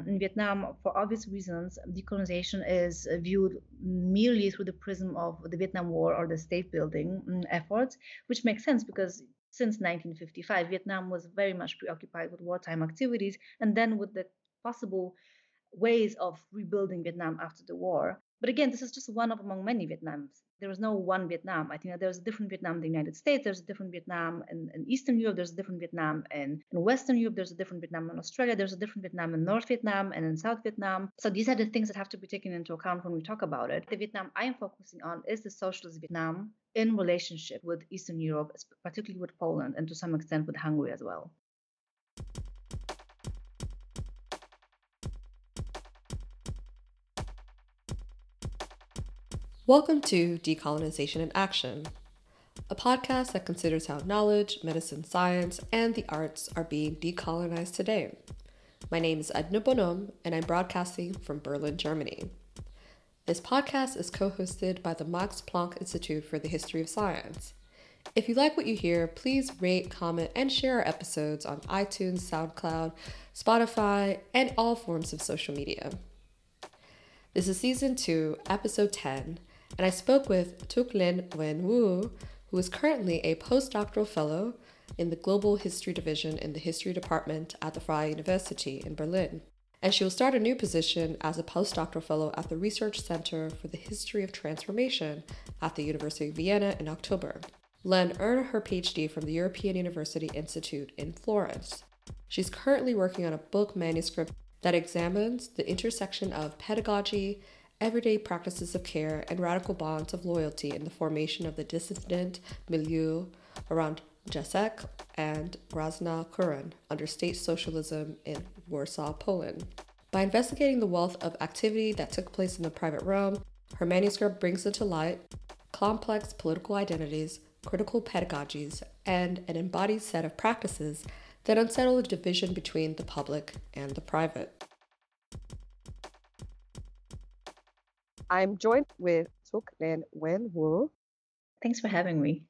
um, in Vietnam, for obvious reasons, decolonization is viewed merely through the prism of the Vietnam War or the state building mm, efforts, which makes sense because since 1955, Vietnam was very much preoccupied with wartime activities and then with the possible ways of rebuilding Vietnam after the war. But again, this is just one of among many Vietnams. There is no one Vietnam. I think that there's a different Vietnam in the United States. There's a different Vietnam in, in Eastern Europe. There's a different Vietnam in, in Western Europe. There's a different Vietnam in Australia. There's a different Vietnam in North Vietnam and in South Vietnam. So these are the things that have to be taken into account when we talk about it. The Vietnam I am focusing on is the socialist Vietnam in relationship with Eastern Europe, particularly with Poland and to some extent with Hungary as well. Welcome to Decolonization in Action, a podcast that considers how knowledge, medicine, science, and the arts are being decolonized today. My name is Edna Bonhomme, and I'm broadcasting from Berlin, Germany. This podcast is co hosted by the Max Planck Institute for the History of Science. If you like what you hear, please rate, comment, and share our episodes on iTunes, SoundCloud, Spotify, and all forms of social media. This is season 2, episode 10 and I spoke with Tuk Lin Wen Wu, who is currently a postdoctoral fellow in the Global History Division in the History Department at the Freie University in Berlin. And she will start a new position as a postdoctoral fellow at the Research Center for the History of Transformation at the University of Vienna in October. Len earned her PhD from the European University Institute in Florence. She's currently working on a book manuscript that examines the intersection of pedagogy, everyday practices of care, and radical bonds of loyalty in the formation of the dissident milieu around Jacek and Grażyna Kuroń under state socialism in Warsaw, Poland. By investigating the wealth of activity that took place in the private realm, her manuscript brings into light complex political identities, critical pedagogies, and an embodied set of practices that unsettle the division between the public and the private. I'm joined with Tuk Lin Wen Wu. Thanks for having me.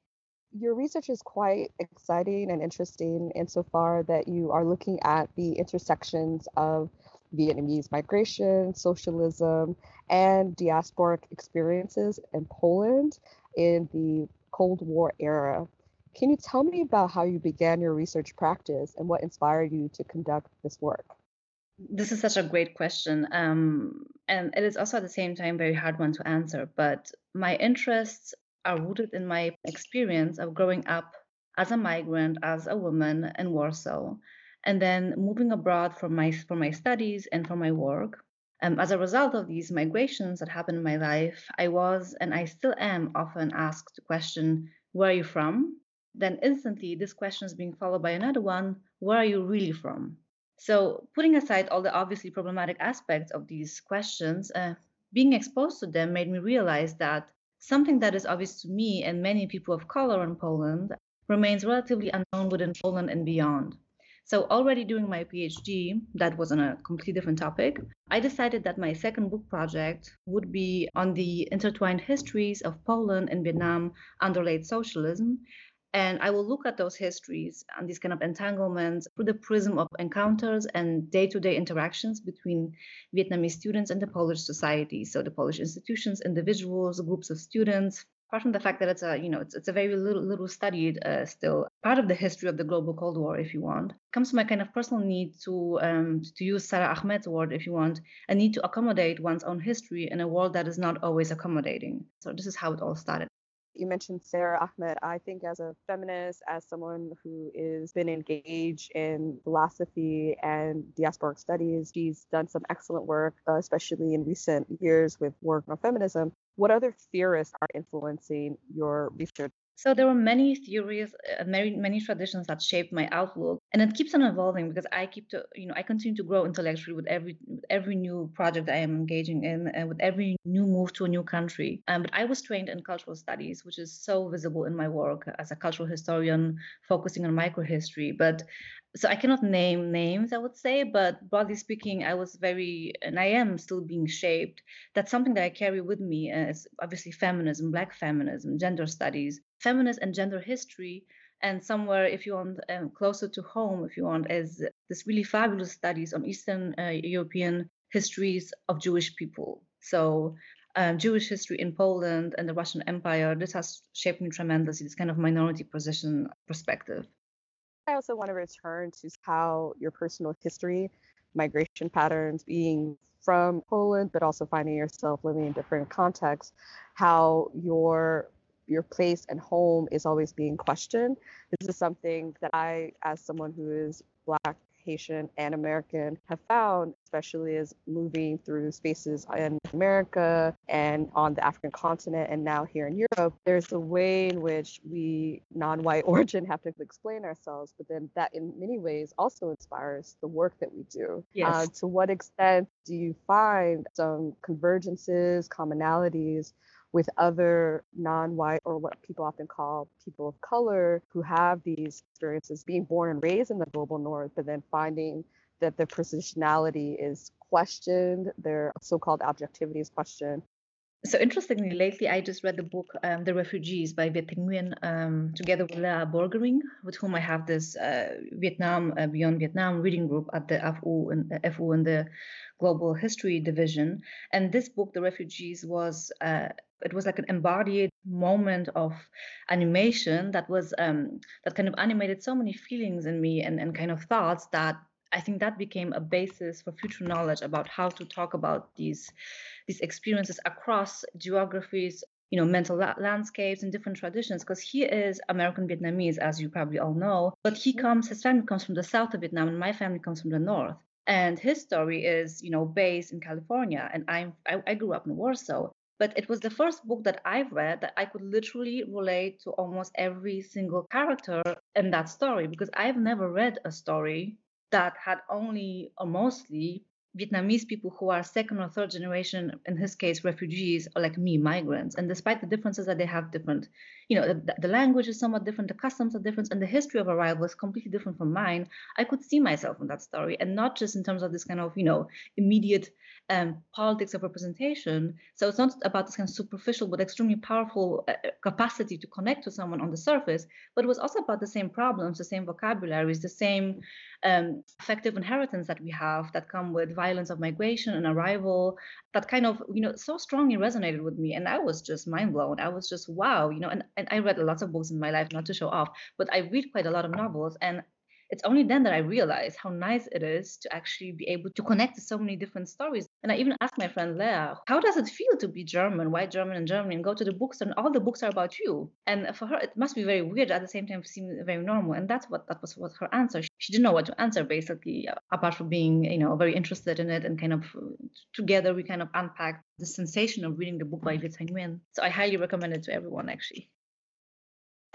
Your research is quite exciting and interesting insofar that you are looking at the intersections of Vietnamese migration, socialism, and diasporic experiences in Poland in the Cold War era. Can you tell me about how you began your research practice and what inspired you to conduct this work? This is such a great question. Um, and it is also at the same time very hard one to answer. But my interests are rooted in my experience of growing up as a migrant, as a woman in Warsaw, and then moving abroad for my for my studies and for my work. Um, as a result of these migrations that happened in my life, I was and I still am often asked the question, "Where are you from?" Then instantly, this question is being followed by another one, "Where are you really from?" So, putting aside all the obviously problematic aspects of these questions, uh, being exposed to them made me realize that something that is obvious to me and many people of color in Poland remains relatively unknown within Poland and beyond. So, already doing my PhD, that was on a completely different topic, I decided that my second book project would be on the intertwined histories of Poland and Vietnam under late socialism and I will look at those histories and these kind of entanglements through the prism of encounters and day to day interactions between Vietnamese students and the Polish society. So the Polish institutions, individuals, groups of students. Apart from the fact that it's a, you know, it's, it's a very little, little studied uh, still part of the history of the global Cold War, if you want, comes from a kind of personal need to, um, to use Sara Ahmed's word, if you want, a need to accommodate one's own history in a world that is not always accommodating. So this is how it all started. You mentioned Sara Ahmed. I think as a feminist, as someone who is been engaged in philosophy and diasporic studies, she's done some excellent work, uh, especially in recent years with work on feminism. What other theorists are influencing your research? So there were many theories, uh, many many traditions that shaped my outlook, and it keeps on evolving because I keep to you know I continue to grow intellectually with every with every new project I am engaging in, and with every new move to a new country. Um, but I was trained in cultural studies, which is so visible in my work as a cultural historian, focusing on microhistory. But so I cannot name names, I would say, but broadly speaking, I was very, and I am still being shaped. That's something that I carry with me as obviously feminism, Black feminism, gender studies, feminist and gender history And somewhere, if you want, um, closer to home, if you want, is this really fabulous studies on Eastern uh, European histories of Jewish people. So um, Jewish history in Poland and the Russian Empire, this has shaped me tremendously, this kind of minority position perspective. I also want to return to how your personal history, migration patterns, being from Poland, but also finding yourself living in different contexts, how your your place and home is always being questioned. This is something that I, as someone who is Black, Haitian, and American, have found, especially as moving through spaces in America and on the African continent and now here in Europe, there's a way in which we, non white origin, have to explain ourselves, but then that in many ways also inspires the work that we do. Yes. Uh, to what extent do you find some convergences, commonalities? With other non-white or what people often call people of color who have these experiences being born and raised in the global north but then finding that their positionality is questioned their so-called objectivity is questioned so interestingly, lately I just read the book um, "The Refugees" by Viet Nguyen, um, together with Lea Borgering, with whom I have this uh, Vietnam uh, Beyond Vietnam reading group at the FU and uh, FU in the Global History Division. And this book, "The Refugees," was uh, it was like an embodied moment of animation that was um, that kind of animated so many feelings in me and, and kind of thoughts that I think that became a basis for future knowledge about how to talk about these these experiences across geographies, you know, mental la- landscapes and different traditions. Because he is American Vietnamese, as you probably all know, but he mm-hmm. comes, his family comes from the south of Vietnam, and my family comes from the north. And his story is, you know, based in California, and I'm I, I grew up in Warsaw. But it was the first book that I've read that I could literally relate to almost every single character in that story because I've never read a story that had only or mostly Vietnamese people who are second or third generation, in his case, refugees, or like me, migrants. And despite the differences that they have different, you know, the, the, language is somewhat different, the customs are different, and the history of arrival is completely different from mine. I could see myself in that story, and not just in terms of this kind of, you know, immediate um, politics of representation. So it's not about this kind of superficial but extremely powerful uh, uh, capacity to connect to someone on the surface, but it was also about the same problems, the same vocabularies, the same um, affective inheritance that we have that come with violence of migration and arrival. That kind of, you know, so strongly resonated with me, and I was just mind blown. I was just wow, you know. And, and I read lots of books in my life, not to show off, but I read quite a lot of novels, and it's only then that I realized how nice it is to actually be able to connect to so many different stories. And I even asked my friend Lea, how does it feel to be German, white German in Germany, and go to the bookstore and all the books are about you? And for her, it must be very weird at the same time, seem very normal. And that's what that was what her answer. She didn't know what to answer basically, uh, apart from being, you know, very interested in it and kind of uh, together we kind of unpacked the sensation of reading the book by Thanh Nguyen. So I highly recommend it to everyone actually.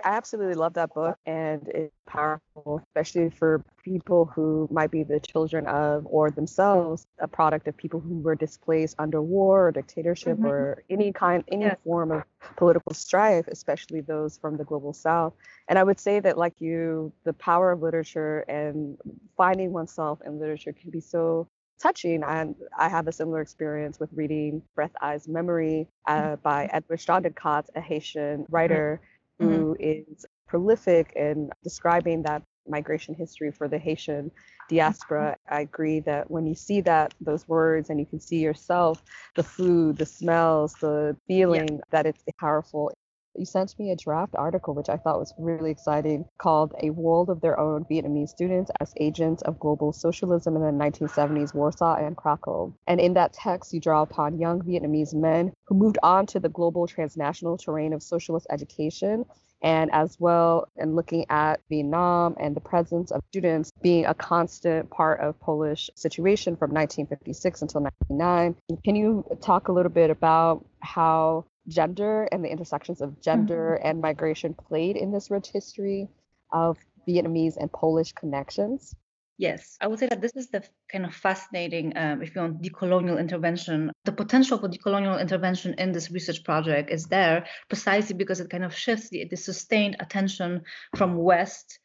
I absolutely love that book and it's powerful, especially for people who might be the children of or themselves a product of people who were displaced under war or dictatorship mm-hmm. or any kind any yes. form of political strife, especially those from the global south. And I would say that like you, the power of literature and finding oneself in literature can be so touching. And I have a similar experience with reading Breath Eyes Memory uh, mm-hmm. by Edwidge Danticat, a Haitian writer. Mm-hmm Mm-hmm. who is prolific in describing that migration history for the Haitian diaspora. I agree that when you see that those words and you can see yourself, the food, the smells, the feeling yeah. that it's powerful. You sent me a draft article, which I thought was really exciting, called A World of Their Own Vietnamese Students as Agents of Global Socialism in the 1970s, Warsaw and Krakow. And in that text, you draw upon young Vietnamese men who moved on to the global transnational terrain of socialist education and as well in looking at Vietnam and the presence of students being a constant part of Polish situation from 1956 until 1999. Can you talk a little bit about how gender and the intersections of gender mm-hmm. and migration played in this rich history of Vietnamese and Polish connections? Yes, I would say that this is the kind of fascinating, um, if you want, decolonial intervention. The potential for decolonial intervention in this research project is there precisely because it kind of shifts the, the sustained attention from West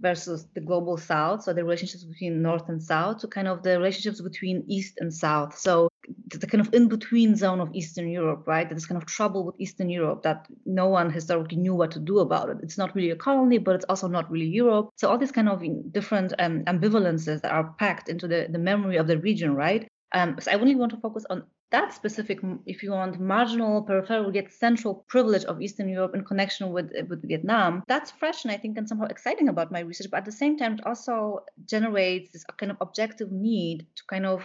versus the global south so the relationships between north and south to kind of the relationships between east and south so the kind of in between zone of Eastern Europe, right? That is kind of trouble with Eastern Europe that no one historically knew what to do about it. It's not really a colony, but it's also not really Europe. So all these kind of different um, ambivalences that are packed into the, the memory of the region, right? Um, so I only want to focus on that specific, if you want, marginal, peripheral, yet central privilege of Eastern Europe in connection with with Vietnam. That's fresh and I think and somehow exciting about my research. But at the same time, it also generates this kind of objective need to kind of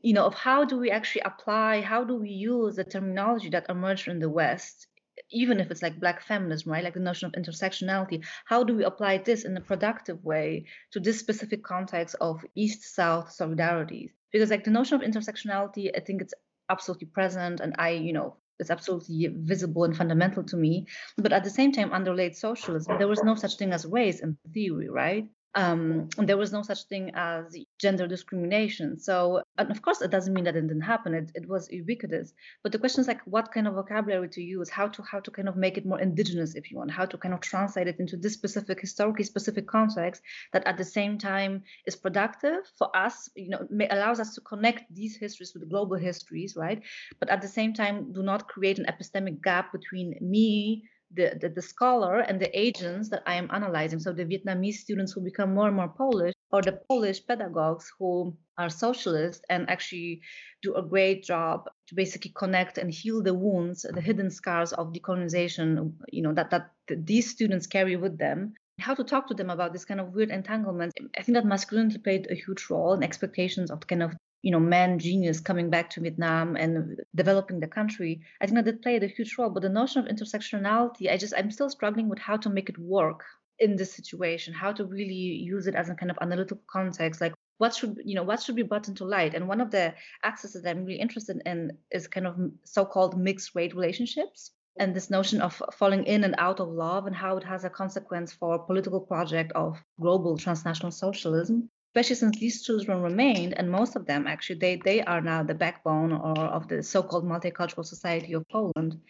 you know of how do we actually apply how do we use the terminology that emerged in the west even if it's like black feminism right? Like the notion of intersectionality. How do we apply this in a productive way to this specific context of east south solidarities? Because like the notion of intersectionality i think it's absolutely present and i you know it's absolutely visible and fundamental to me. But at the same time under late socialism there was no such thing as race in theory right um, there was no such thing as gender discrimination. So, and of course, it doesn't mean that it didn't happen. It, it was ubiquitous. But the question is like, what kind of vocabulary to use? How to how to kind of make it more indigenous, if you want? How to kind of translate it into this specific historically specific context that at the same time is productive for us. You know, may, allows us to connect these histories with global histories, right? But at the same time, do not create an epistemic gap between me the, the, the, scholar and the agents that I am analyzing. So the Vietnamese students who become more and more Polish, or the Polish pedagogues who are socialists and actually do a great job to basically connect and heal the wounds, the hidden scars of decolonization, you know, that, that these students carry with them. How to talk to them about this kind of weird entanglement. I think that masculinity played a huge role in expectations of kind of you know, man genius coming back to Vietnam and developing the country, I think that did played a huge role. But the notion of intersectionality, I just I'm still struggling with how to make it work in this situation, how to really use it as a kind of analytical context, like what should you know what should be brought into light. And one of the axes that I'm really interested in is kind of so-called mixed rate relationships and this notion of falling in and out of love and how it has a consequence for political project of global transnational socialism especially since these children remained, and most of them actually they they are now the backbone or of the so-called multicultural society of Poland.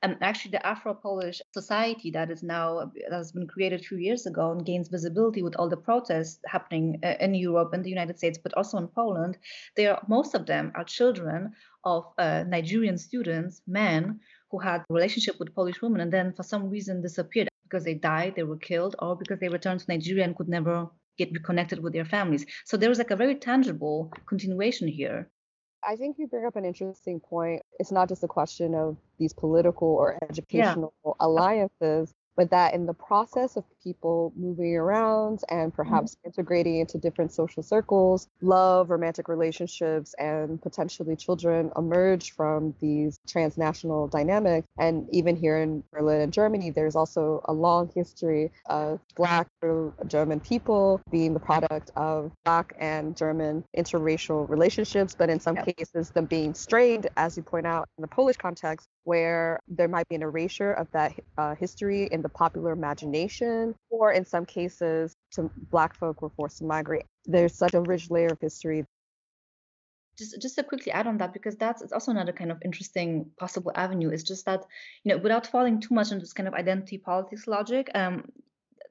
And actually, the Afro-Polish society that is now that has been created a few years ago and gains visibility with all the protests happening uh, in Europe and the United States, but also in Poland. They are most of them are children of uh, Nigerian students, men who had a relationship with Polish women and then for some reason disappeared because they died, they were killed, or because they returned to Nigeria and could never get reconnected with their families. So there was like a very tangible continuation here. I think you bring up an interesting point. It's not just a question of these political or educational yeah. alliances, but that in the process of people moving around and perhaps mm-hmm. integrating into different social circles, love, romantic relationships, and potentially children emerge from these transnational dynamics. And even here in Berlin and Germany, there's also a long history of Black German people being the product of Black and German interracial relationships, but in some yep. cases, them being strained, as you point out in the Polish context, where there might be an erasure of that uh, history in the popular imagination, or in some cases, some Black folk were forced to migrate. There's such a rich layer of history. Just, just to quickly add on that, because that's it's also another kind of interesting possible avenue. It's just that you know, without falling too much into this kind of identity politics logic, um,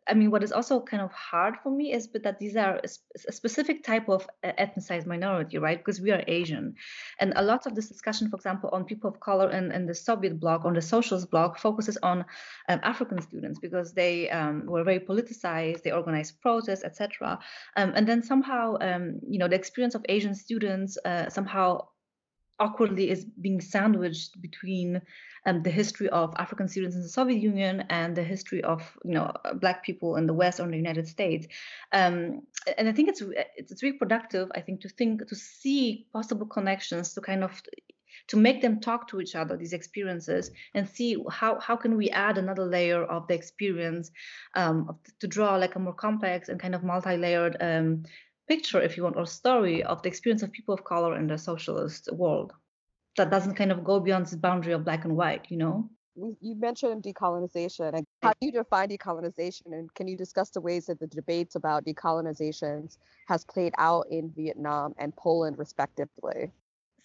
I mean, what is also kind of hard for me is but that these are a, specific type of uh, ethnicized minority, right? Because we are Asian, and a lot of this discussion, for example, on people of color in, in the Soviet bloc, on the socialist bloc, focuses on um, African students because they um, were very politicized, they organized protests, etc. Um, and then somehow, um, you know, the experience of Asian students uh, somehow awkwardly is being sandwiched between um, the history of African students in the Soviet Union and the history of you know Black people in the West or in the United States. Um, and I think it's it's really productive. I think to think to see possible connections to kind of to make them talk to each other these experiences and see how how can we add another layer of the experience um, to draw like a more complex and kind of multi-layered um, picture, if you want, or story of the experience of people of color in the socialist world that doesn't kind of go beyond the boundary of black and white, you know? You mentioned decolonization. How do you define decolonization? And can you discuss the ways that the debates about decolonization has played out in Vietnam and Poland, respectively?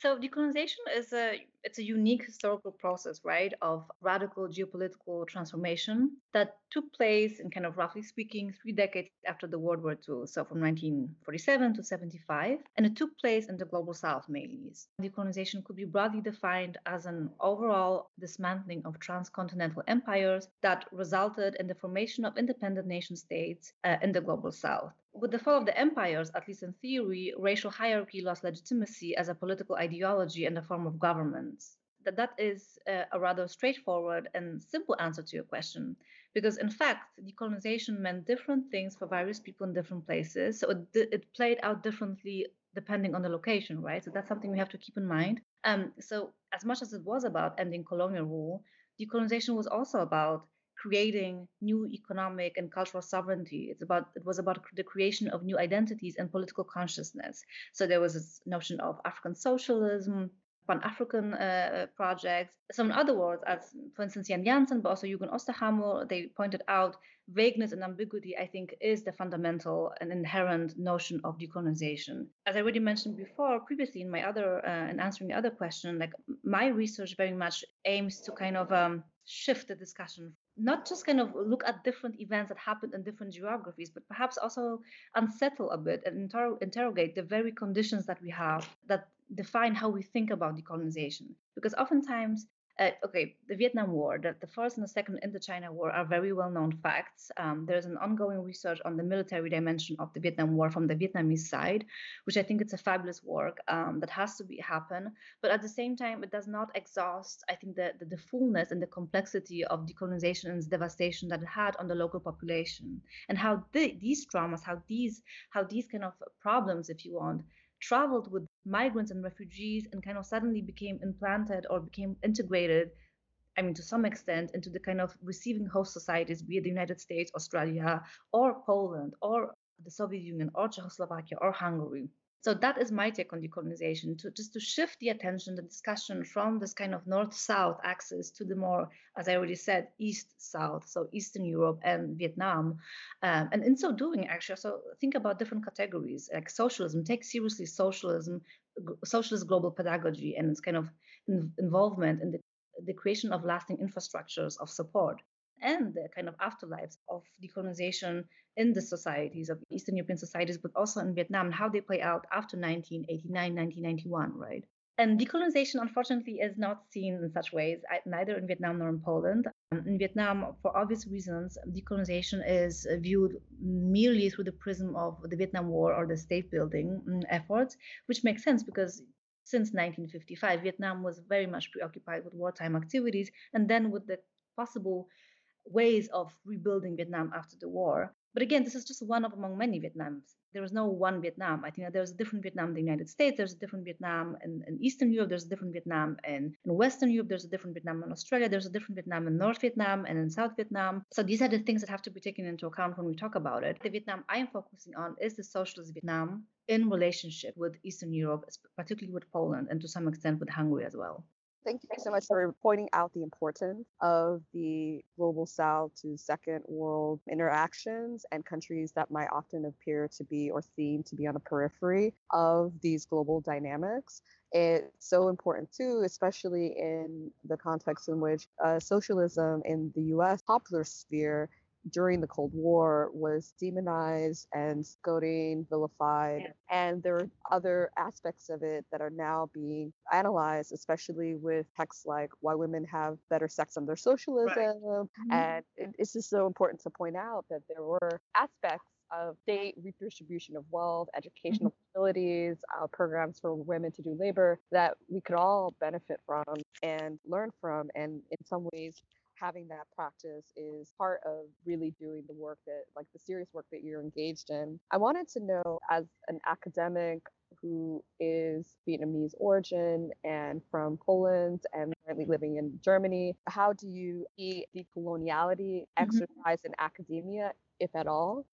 So decolonization is a it's a unique historical process, right, of radical geopolitical transformation that took place in kind of roughly speaking three decades after the World War II, so from 1947 to 75, and it took place in the global south mainly. Decolonization could be broadly defined as an overall dismantling of transcontinental empires that resulted in the formation of independent nation states uh, in the global south. With the fall of the empires, at least in theory, racial hierarchy lost legitimacy as a political ideology and a form of government. That that is a, a rather straightforward and simple answer to your question, because in fact, decolonization meant different things for various people in different places. So it, it played out differently depending on the location, right? So that's something we have to keep in mind. Um, so as much as it was about ending colonial rule, decolonization was also about creating new economic and cultural sovereignty. It's about it was about the creation of new identities and political consciousness. So there was this notion of African socialism, Pan-African uh, projects. So in other words, as for instance Jan Jansen, but also Jürgen Osterhammel, they pointed out vagueness and ambiguity, I think, is the fundamental and inherent notion of decolonization. As I already mentioned before, previously in my other, uh, in answering the other question, like my research very much aims to kind of um, shift the discussion not just kind of look at different events that happened in different geographies, but perhaps also unsettle a bit and inter- interrogate the very conditions that we have that define how we think about decolonization. Because oftentimes uh, okay, the Vietnam War, the, the first and the second Indochina War are very well known facts. Um, there's an ongoing research on the military dimension of the Vietnam War from the Vietnamese side, which I think it's a fabulous work um, that has to be happen. But at the same time, it does not exhaust, I think, the, the, the fullness and the complexity of decolonization and devastation that it had on the local population, and how the, these traumas, how these, how these kind of problems, if you want, traveled with migrants and refugees and kind of suddenly became implanted or became integrated I mean, to some extent, into the kind of receiving host societies, be it the United States, Australia, or Poland, or the Soviet Union, or Czechoslovakia, or Hungary. So that is my take on decolonization, to just to shift the attention, the discussion from this kind of north-south axis to the more, as I already said, east-south, so Eastern Europe and Vietnam. Um, and in so doing, actually, so think about different categories like socialism. Take seriously socialism, socialist global pedagogy, and its kind of in, involvement in the the creation of lasting infrastructures of support and the kind of afterlives of decolonization in the societies of Eastern European societies, but also in Vietnam, how they play out after 1989, 1991, right? And decolonization, unfortunately, is not seen in such ways, neither in Vietnam nor in Poland. Um, in Vietnam, for obvious reasons, decolonization is viewed merely through the prism of the Vietnam War or the state building mm, efforts, which makes sense because since 1955, Vietnam was very much preoccupied with wartime activities and then with the possible ways of rebuilding Vietnam after the war. But again, this is just one of among many Vietnams. There is no one Vietnam. I think that there's a different Vietnam in the United States. There's a different Vietnam in, in Eastern Europe. There's a different Vietnam in, in Western Europe. There's a different Vietnam in Australia. There's a different Vietnam in North Vietnam and in South Vietnam. So these are the things that have to be taken into account when we talk about it. The Vietnam I am focusing on is the socialist Vietnam in relationship with Eastern Europe, particularly with Poland and to some extent with Hungary as well. Thank you so much for pointing out the importance of the global south to second world interactions and countries that might often appear to be or seem to be on the periphery of these global dynamics. It's so important too, especially in the context in which uh, socialism in the US popular sphere during the Cold War was demonized and goading, vilified. Yeah. And there are other aspects of it that are now being analyzed, especially with texts like Why Women Have Better Sex Under Socialism. Right. Mm-hmm. And it's just so important to point out that there were aspects of state redistribution of wealth, educational mm-hmm. facilities, uh, programs for women to do labor that we could all benefit from and learn from. And in some ways, having that practice is part of really doing the work that, like the serious work that you're engaged in. I wanted to know, as an academic who is Vietnamese origin and from Poland and currently living in Germany, how do you see decoloniality mm-hmm. exercised in academia, if at all?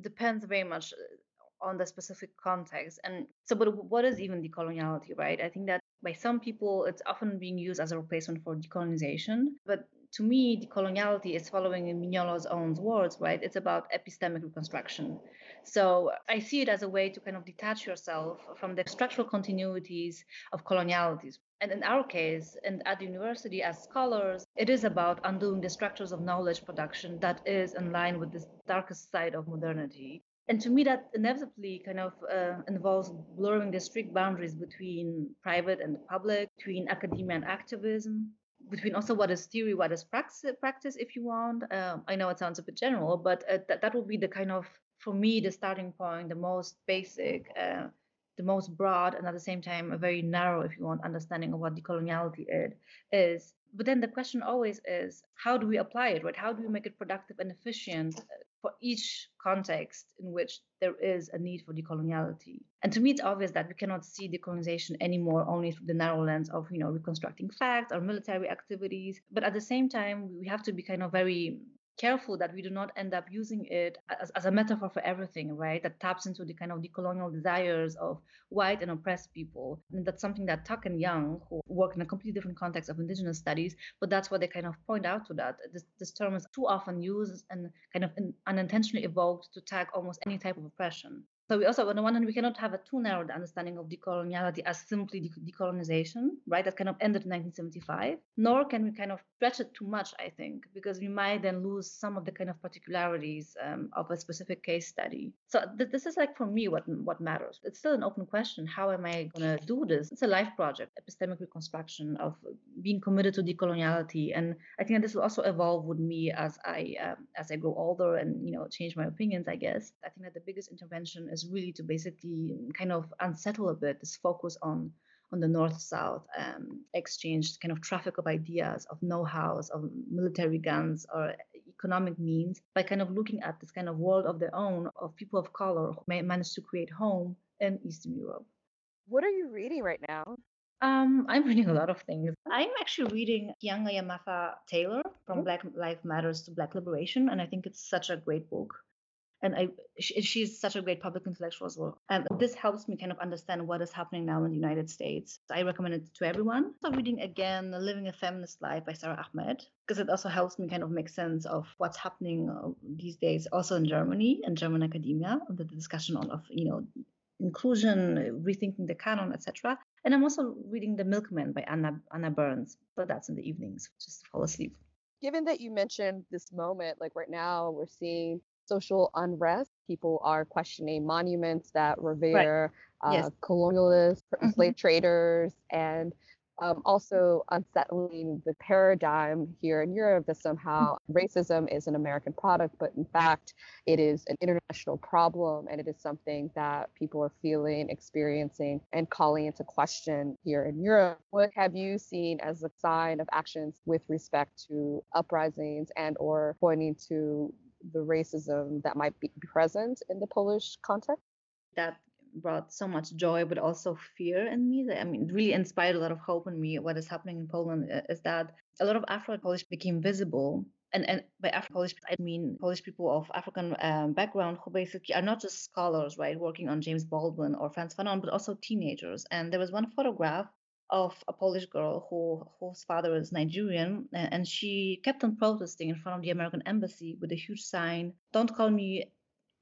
Depends very much uh, on the specific context. And so, but what is even decoloniality, right? I think that by some people, it's often being used as a replacement for decolonization. But to me, decoloniality is following in Mignolo's own words, right? It's about epistemic reconstruction. So I see it as a way to kind of detach yourself from the structural continuities of colonialities. And in our case, and at the university as scholars, it is about undoing the structures of knowledge production that is in line with this darkest side of modernity. And to me, that inevitably kind of uh, involves blurring the strict boundaries between private and public, between academia and activism, between also what is theory, what is practice, practice if you want. Um, I know it sounds a bit general, but uh, that, that will be the kind of, for me, the starting point, the most basic uh, the most broad and at the same time a very narrow, if you want, understanding of what decoloniality is. But then the question always is, how do we apply it, right? How do we make it productive and efficient uh, for each context in which there is a need for decoloniality? And to me, it's obvious that we cannot see decolonization anymore only through the narrow lens of, you know, reconstructing facts or military activities. But at the same time, we have to be kind of very careful that we do not end up using it as, as a metaphor for everything, right? That taps into the kind of decolonial desires of white and oppressed people. And that's something that Tuck and Yang, who work in a completely different context of indigenous studies, but that's what they kind of point out to that. This, this term is too often used and kind of unintentionally evoked to tag almost any type of oppression. So we also, on the one hand, we cannot have a too narrow understanding of decoloniality as simply decolonization, right? That kind of ended in 1975. Nor can we kind of stretch it too much, I think, because we might then lose some of the kind of particularities um, of a specific case study. So th- this is like for me what what matters. It's still an open question. How am I going to do this? It's a life project, epistemic reconstruction of being committed to decoloniality, and I think that this will also evolve with me as I um, as I grow older and you know change my opinions. I guess I think that the biggest intervention is is really to basically kind of unsettle a bit this focus on on the north-south um, exchange, kind of traffic of ideas, of know-hows, of military guns or economic means, by kind of looking at this kind of world of their own of people of color who may manage to create home in Eastern Europe. What are you reading right now? Um, I'm reading a lot of things. I'm actually reading Keeanga-Yamahtta Taylor from mm-hmm. Black Life Matters to Black Liberation, and I think it's such a great book and I, she, she's such a great public intellectual as well. And this helps me kind of understand what is happening now in the United States. I recommend it to everyone. So reading again Living a Feminist Life by Sara Ahmed, because it also helps me kind of make sense of what's happening uh, these days, also in Germany and German academia, the discussion on of you know inclusion, rethinking the canon, etc. And I'm also reading The Milkman by Anna Anna Burns, but that's in the evenings, just to fall asleep given that you mentioned this moment, like right now, we're seeing social unrest. People are questioning monuments that revere right. uh, yes. colonialists, mm-hmm. slave traders, and um, also unsettling the paradigm here in Europe that somehow mm-hmm. racism is an American product, but in fact, it is an international problem and it is something that people are feeling, experiencing, and calling into question here in Europe. What have you seen as a sign of actions with respect to uprisings and or pointing to the racism that might be present in the Polish context. That brought so much joy, but also fear in me. I mean, really inspired a lot of hope in me. What is happening in Poland uh, is that a lot of Afro-Polish became visible. And, and by Afro-Polish, I mean Polish people of African um, background who basically are not just scholars, right, working on James Baldwin or Frantz Fanon, but also teenagers. And there was one photograph of a Polish girl who whose father is Nigerian, and she kept on protesting in front of the American embassy with a huge sign, "Don't call me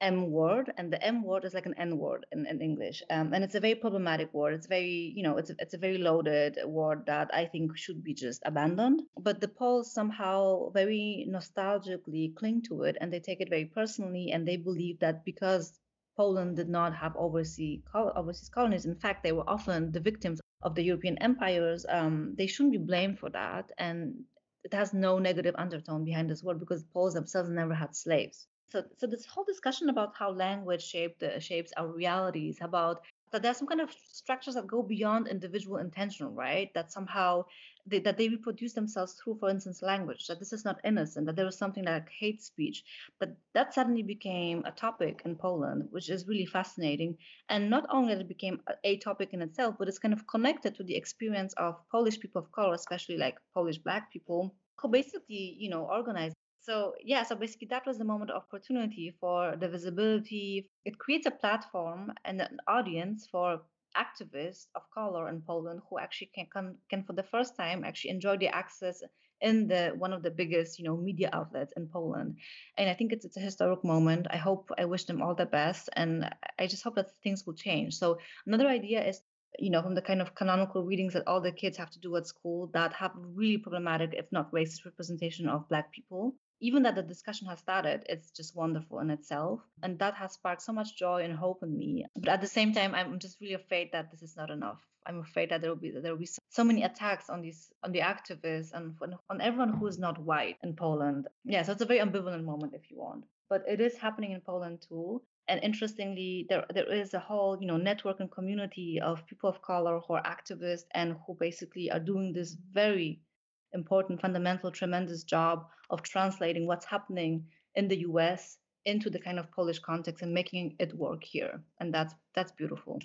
M word," and the M word is like an N word in, in English, um, and it's a very problematic word. It's very, you know, it's a, it's a very loaded word that I think should be just abandoned. But the Poles somehow very nostalgically cling to it, and they take it very personally, and they believe that because Poland did not have overseas, overseas colonies. In fact, they were often the victims of the European empires, um, they shouldn't be blamed for that. And it has no negative undertone behind this word because Poles themselves never had slaves. So, so this whole discussion about how language shaped, uh, shapes our realities, about that there's some kind of structures that go beyond individual intention, right? That somehow they, that they reproduce themselves through, for instance, language. That this is not innocent. That there was something like hate speech. But that suddenly became a topic in Poland, which is really fascinating. And not only that it became a, a topic in itself, but it's kind of connected to the experience of Polish people of color, especially like Polish Black people, who basically, you know, organized so yeah so basically that was the moment of opportunity for the visibility it creates a platform and an audience for activists of color in Poland who actually can, can, for the first time actually enjoy the access in the one of the biggest you know media outlets in Poland. And I think it's it's a historic moment. I hope I wish them all the best and I just hope that things will change. So another idea is you know from the kind of canonical readings that all the kids have to do at school that have really problematic if not racist representation of black people even that the discussion has started, it's just wonderful in itself. Mm-hmm. And that has sparked so much joy and hope in me. But at the same time, I'm just really afraid that this is not enough. I'm afraid that there will be there will be so many attacks on these on the activists and on everyone who is not white in Poland. Yeah, so it's a very ambivalent moment if you want. But it is happening in Poland too. And interestingly, there there is a whole you know network and community of people of color who are activists and who basically are doing this very important, fundamental, tremendous job of translating what's happening in the US into the kind of Polish context and making it work here. And that's that's beautiful.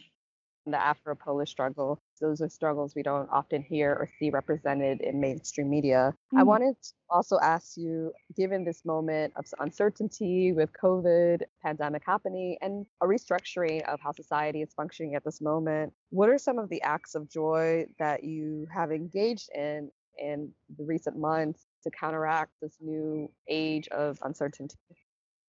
The Afro-Polish struggle, those are struggles we don't often hear or see represented in mainstream media. Mm-hmm. I wanted to also ask you, given this moment of uncertainty with COVID pandemic happening and a restructuring of how society is functioning at this moment, what are some of the acts of joy that you have engaged in in the recent months to counteract this new age of uncertainty?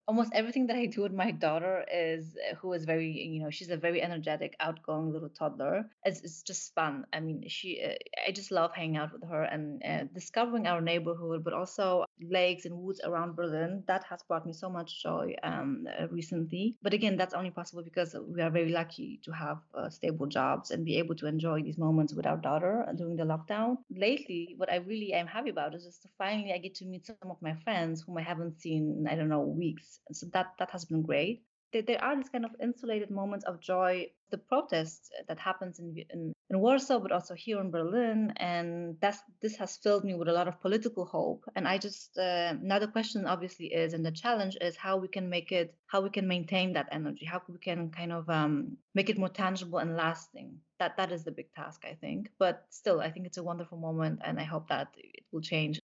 almost everything that I do with my daughter is who is very, you know, she's a very energetic, outgoing little toddler. It's, it's just fun. I mean, she, uh, I just love hanging out with her and uh, discovering our neighborhood, but also lakes and woods around Berlin. That has brought me so much joy um, uh, recently. But again, that's only possible because we are very lucky to have uh, stable jobs and be able to enjoy these moments with our daughter during the lockdown. Lately, what I really am happy about is just finally I get to meet some of my friends whom I haven't seen I don't know, weeks so that that has been great. There, are these kind of insulated moments of joy. The protest that happens in, in, in Warsaw, but also here in Berlin, and that's this has filled me with a lot of political hope. And I just uh, now the question obviously is, and the challenge is how we can make it, how we can maintain that energy, how we can kind of um, make it more tangible and lasting. That that is the big task, I think. But still, I think it's a wonderful moment, and I hope that it will change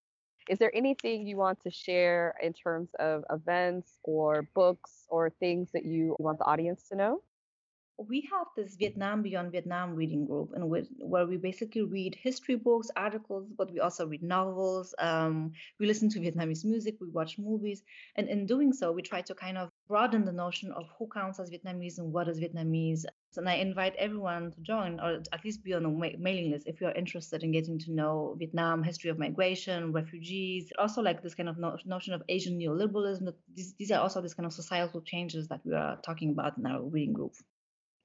is there anything you want to share in terms of events or books or things that you want the audience to know? We have this Vietnam Beyond Vietnam reading group, which where we basically read history books, articles, but we also read novels. Um, we listen to Vietnamese music, we watch movies, and in doing so, we try to kind of broaden the notion of who counts as Vietnamese and what is Vietnamese. And I invite everyone to join, or at least be on the ma- mailing list if you are interested in getting to know Vietnam, history of migration, refugees, also like this kind of no- notion of Asian neoliberalism. These, these are also these kind of societal changes that we are talking about in our reading group.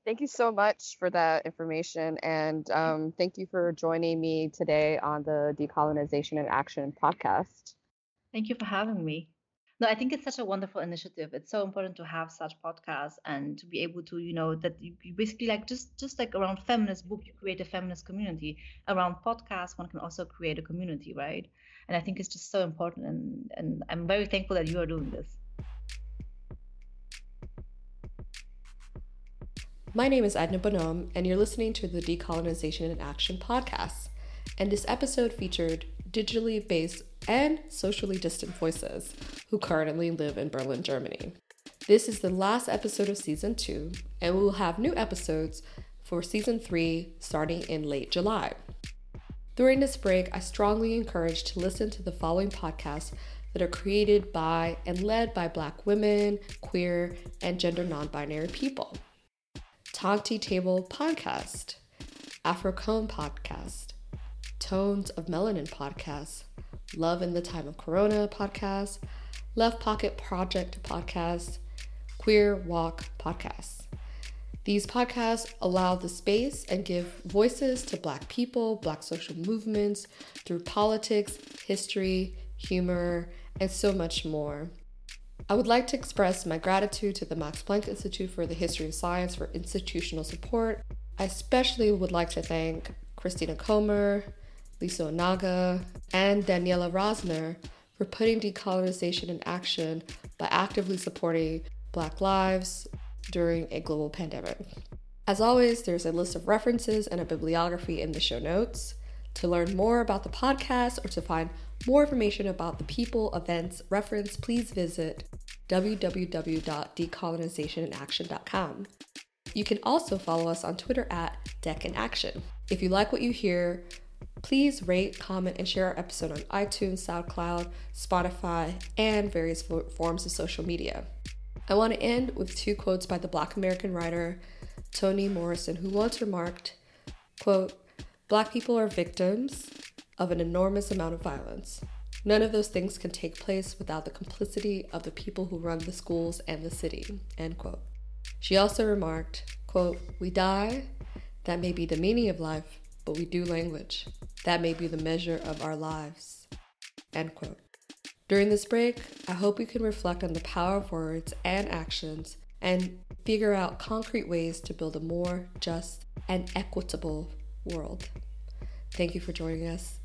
Thank you so much for that information. And um, thank you for joining me today on the Decolonization in Action podcast. Thank you for having me. No, I think it's such a wonderful initiative. It's so important to have such podcasts and to be able to, you know, that you, basically like just just like around feminist book, you create a feminist community. Around podcasts, one can also create a community, right? And I think it's just so important. And and I'm very thankful that you are doing this. My name is Edna Bonhomme, and you're listening to the Decolonization in Action podcast. And this episode featured digitally based and socially distant voices who currently live in Berlin, Germany. This is the last episode of season two, and we will have new episodes for season three starting in late July. During this break, I strongly encourage to listen to the following podcasts that are created by and led by Black women, queer, and gender non binary people. Talk Table Podcast, Afrocomb Podcast, Tones of Melanin Podcast, Love in the Time of Corona Podcast, Left Pocket Project Podcast, Queer Walk Podcast. These podcasts allow the space and give voices to Black people, Black social movements through politics, history, humor, and so much more. I would like to express my gratitude to the Max Planck Institute for the History of Science for institutional support. I especially would like to thank Christina Comer, Lisa Onaga, and Daniela Rosner for putting decolonization in action by actively supporting Black lives during a global pandemic. As always, there's a list of references and a bibliography in the show notes. To learn more about the podcast or to find more information about the people, events, reference, please visit www.decolonizationinaction.com. You can also follow us on Twitter at Deck in Action. If you like what you hear, please rate, comment, and share our episode on iTunes, SoundCloud, Spotify, and various forms of social media. I want to end with two quotes by the Black American writer Toni Morrison, who once remarked, quote, Black people are victims of an enormous amount of violence. None of those things can take place without the complicity of the people who run the schools and the city. End quote. She also remarked, quote, We die, that may be the meaning of life, but we do language. That may be the measure of our lives. End quote. During this break, I hope we can reflect on the power of words and actions and figure out concrete ways to build a more just and equitable world. Thank you for joining us